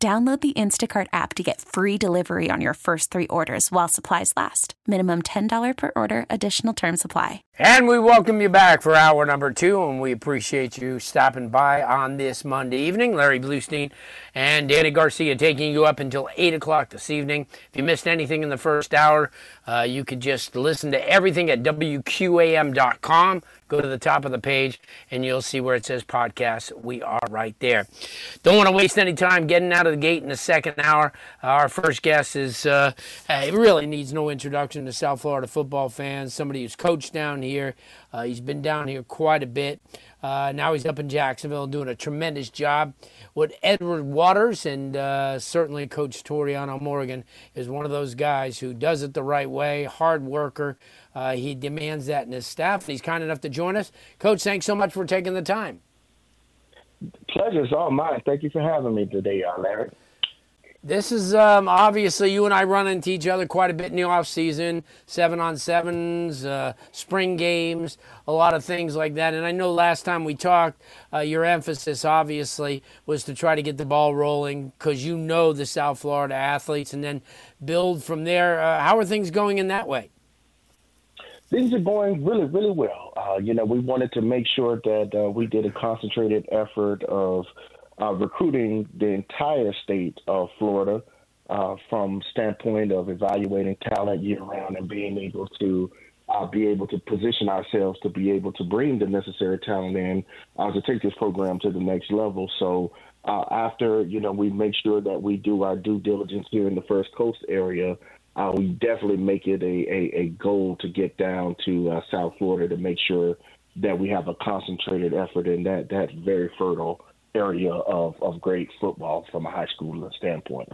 Download the Instacart app to get free delivery on your first three orders while supplies last. Minimum $10 per order, additional term supply. And we welcome you back for hour number two, and we appreciate you stopping by on this Monday evening. Larry Blustin and Danny Garcia taking you up until 8 o'clock this evening. If you missed anything in the first hour, uh, you could just listen to everything at WQAM.com. Go to the top of the page, and you'll see where it says podcast. We are right there. Don't want to waste any time getting out of the gate in the second hour. Our first guest is, uh, it really needs no introduction to South Florida football fans, somebody who's coached down here. Uh, he's been down here quite a bit. Uh, now he's up in Jacksonville doing a tremendous job. With Edward Waters and uh, certainly Coach Toriano Morgan is one of those guys who does it the right way, hard worker. Uh, he demands that in his staff. He's kind enough to join us. Coach, thanks so much for taking the time. Pleasure is all mine. Thank you for having me today, uh, Larry. This is um, obviously you and I run into each other quite a bit in the off season, seven on sevens, uh, spring games, a lot of things like that. And I know last time we talked, uh, your emphasis obviously was to try to get the ball rolling because you know the South Florida athletes, and then build from there. Uh, how are things going in that way? Things are going really, really well. Uh, you know, we wanted to make sure that uh, we did a concentrated effort of uh, recruiting the entire state of Florida uh, from standpoint of evaluating talent year round and being able to uh, be able to position ourselves to be able to bring the necessary talent in uh, to take this program to the next level. So uh, after you know we make sure that we do our due diligence here in the First Coast area. Uh, we definitely make it a, a, a, goal to get down to uh, South Florida to make sure that we have a concentrated effort in that that very fertile area of, of great football from a high school standpoint.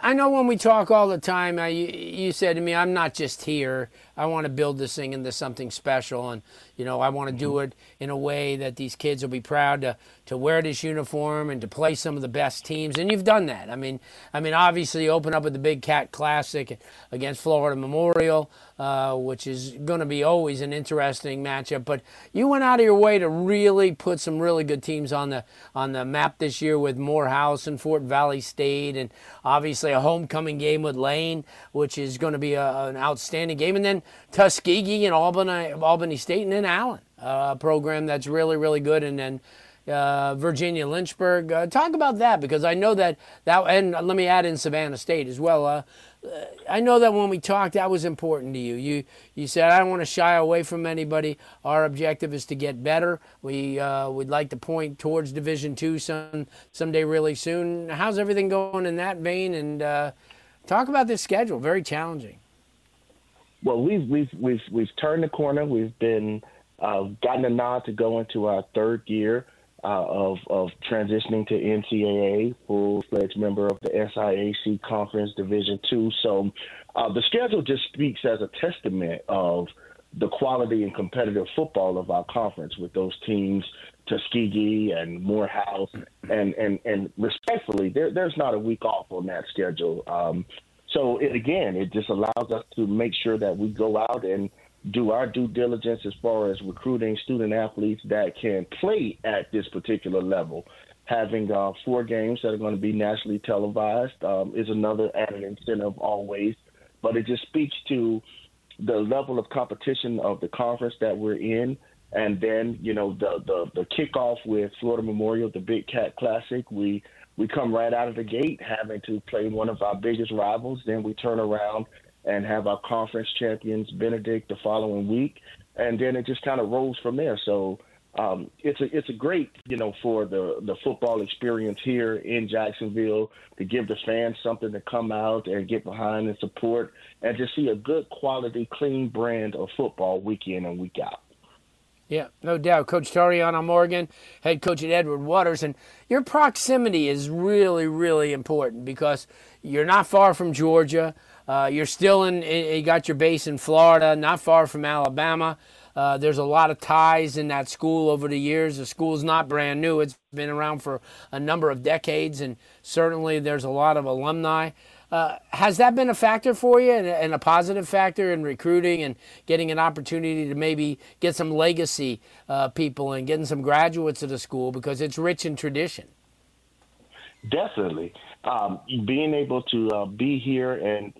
I know when we talk all the time, I, you, you said to me, I'm not just here. I want to build this thing into something special. And, you know, I want to do mm-hmm. it in a way that these kids will be proud to, to wear this uniform and to play some of the best teams. And you've done that. I mean, I mean, obviously, you open up with the Big Cat Classic against Florida Memorial, uh, which is going to be always an interesting matchup. But you went out of your way to really put some really good teams on the on the map this year with Morehouse and Fort Valley State, and obviously a homecoming game with Lane, which is going to be a, an outstanding game. And then Tuskegee and Albany, Albany State, and then Allen, a program that's really, really good. And then uh, Virginia Lynchburg. Uh, talk about that because I know that that, and let me add in Savannah State as well. Uh, I know that when we talked, that was important to you. You you said I don't want to shy away from anybody. Our objective is to get better. We uh, would like to point towards Division Two some someday really soon. How's everything going in that vein? And uh, talk about this schedule. Very challenging. Well, we've we've we've we've turned the corner. We've been uh, gotten a nod to go into our third year uh, of of transitioning to NCAA, full fledged member of the SIAC Conference Division Two. So uh, the schedule just speaks as a testament of the quality and competitive football of our conference with those teams Tuskegee and Morehouse and and and respectfully there there's not a week off on that schedule um, so it again, it just allows us to make sure that we go out and do our due diligence as far as recruiting student athletes that can play at this particular level. Having uh, four games that are going to be nationally televised um, is another added incentive always, but it just speaks to the level of competition of the conference that we're in. And then, you know, the, the, the kickoff with Florida Memorial, the Big Cat Classic, we we come right out of the gate having to play one of our biggest rivals. Then we turn around and have our conference champions Benedict the following week, and then it just kind of rolls from there. So um, it's a it's a great you know for the the football experience here in Jacksonville to give the fans something to come out and get behind and support, and to see a good quality, clean brand of football week in and week out. Yeah, no doubt. Coach Toriano Morgan, head coach at Edward Waters. And your proximity is really, really important because you're not far from Georgia. Uh, you're still in, you got your base in Florida, not far from Alabama. Uh, there's a lot of ties in that school over the years. The school's not brand new, it's been around for a number of decades, and certainly there's a lot of alumni. Uh, has that been a factor for you and, and, a positive factor in recruiting and getting an opportunity to maybe get some legacy uh, people and getting some graduates of the school because it's rich in tradition? Definitely. Um, being able to uh, be here and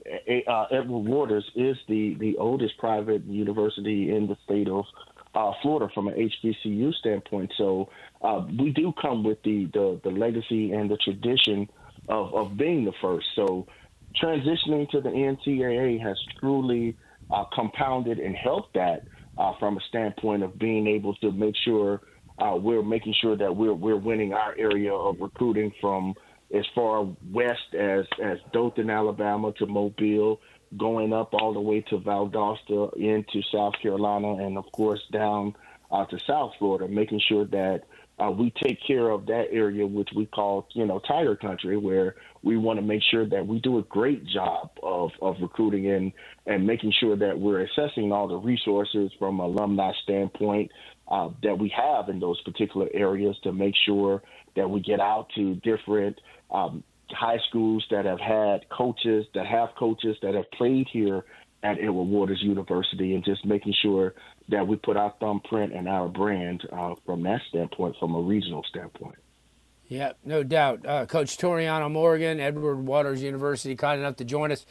uh, Edward Waters is the, the oldest private university in the state of uh, Florida from an HBCU standpoint. So uh, we do come with the, the, the legacy and the tradition of, of being the first. So transitioning to the NCAA has truly uh, compounded and helped that uh, from a standpoint of being able to make sure uh, we're making sure that we're we're winning our area of recruiting from as far west as as Dothan, Alabama, to Mobile, going up all the way to Valdosta into South Carolina, and of course down uh, to South Florida, making sure that uh, we take care of that area, which we call, you know, Tiger Country, where we want to make sure that we do a great job of, of recruiting and, and making sure that we're assessing all the resources from alumni standpoint uh, that we have in those particular areas to make sure that we get out to different um, high schools that have had coaches, that have coaches that have played here at Edward Waters University, and just making sure that we put our thumbprint and our brand uh, from that standpoint, from a regional standpoint. Yeah, no doubt. Uh, Coach Toriano Morgan, Edward Waters University, kind enough to join us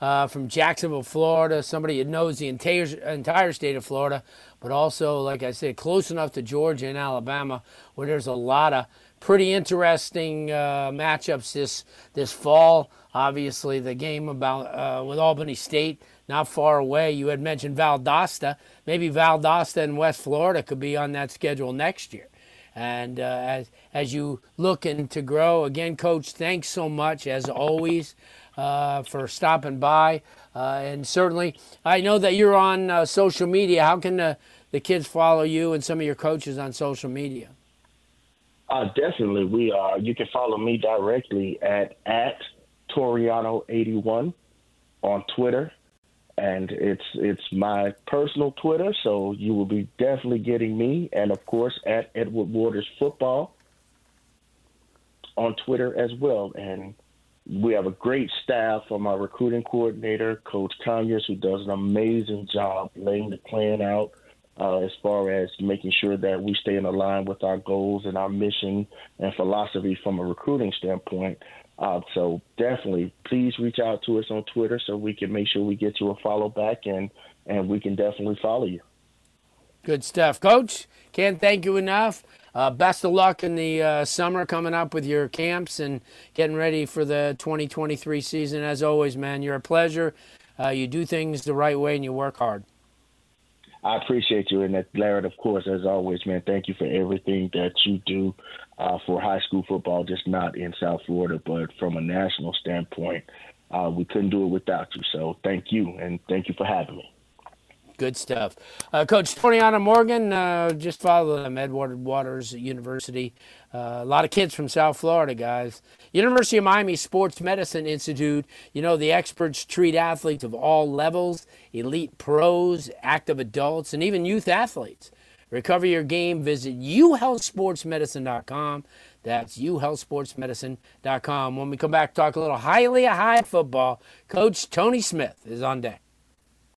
uh, from Jacksonville, Florida. Somebody that knows the entire, entire state of Florida, but also, like I said, close enough to Georgia and Alabama, where there's a lot of pretty interesting uh, matchups this this fall. Obviously, the game about uh, with Albany State not far away. You had mentioned Valdosta. Maybe Valdosta and West Florida could be on that schedule next year. And uh, as as you looking to grow, again, Coach, thanks so much as always uh, for stopping by. Uh, and certainly, I know that you're on uh, social media. How can the, the kids follow you and some of your coaches on social media? Uh, definitely, we are. You can follow me directly at at Toriano81 on Twitter and it's it's my personal Twitter, so you will be definitely getting me, and of course at Edward Waters Football on Twitter as well. And we have a great staff from our recruiting coordinator, Coach Conyers, who does an amazing job laying the plan out uh, as far as making sure that we stay in line with our goals and our mission and philosophy from a recruiting standpoint. Uh, so definitely, please reach out to us on Twitter so we can make sure we get you a follow back and and we can definitely follow you. Good stuff, Coach. Can't thank you enough. Uh, best of luck in the uh, summer coming up with your camps and getting ready for the 2023 season. As always, man, you're a pleasure. Uh, you do things the right way and you work hard. I appreciate you. And that, Larry, of course, as always, man, thank you for everything that you do uh, for high school football, just not in South Florida, but from a national standpoint. Uh, we couldn't do it without you. So thank you, and thank you for having me. Good stuff. Uh, Coach Toriano Morgan, uh, just follow them, Edward Waters University. Uh, a lot of kids from South Florida, guys. University of Miami Sports Medicine Institute, you know, the experts treat athletes of all levels, elite pros, active adults, and even youth athletes. Recover your game, visit uhealthsportsmedicine.com. That's uhealthsportsmedicine.com. When we come back, talk a little highly high football. Coach Tony Smith is on deck.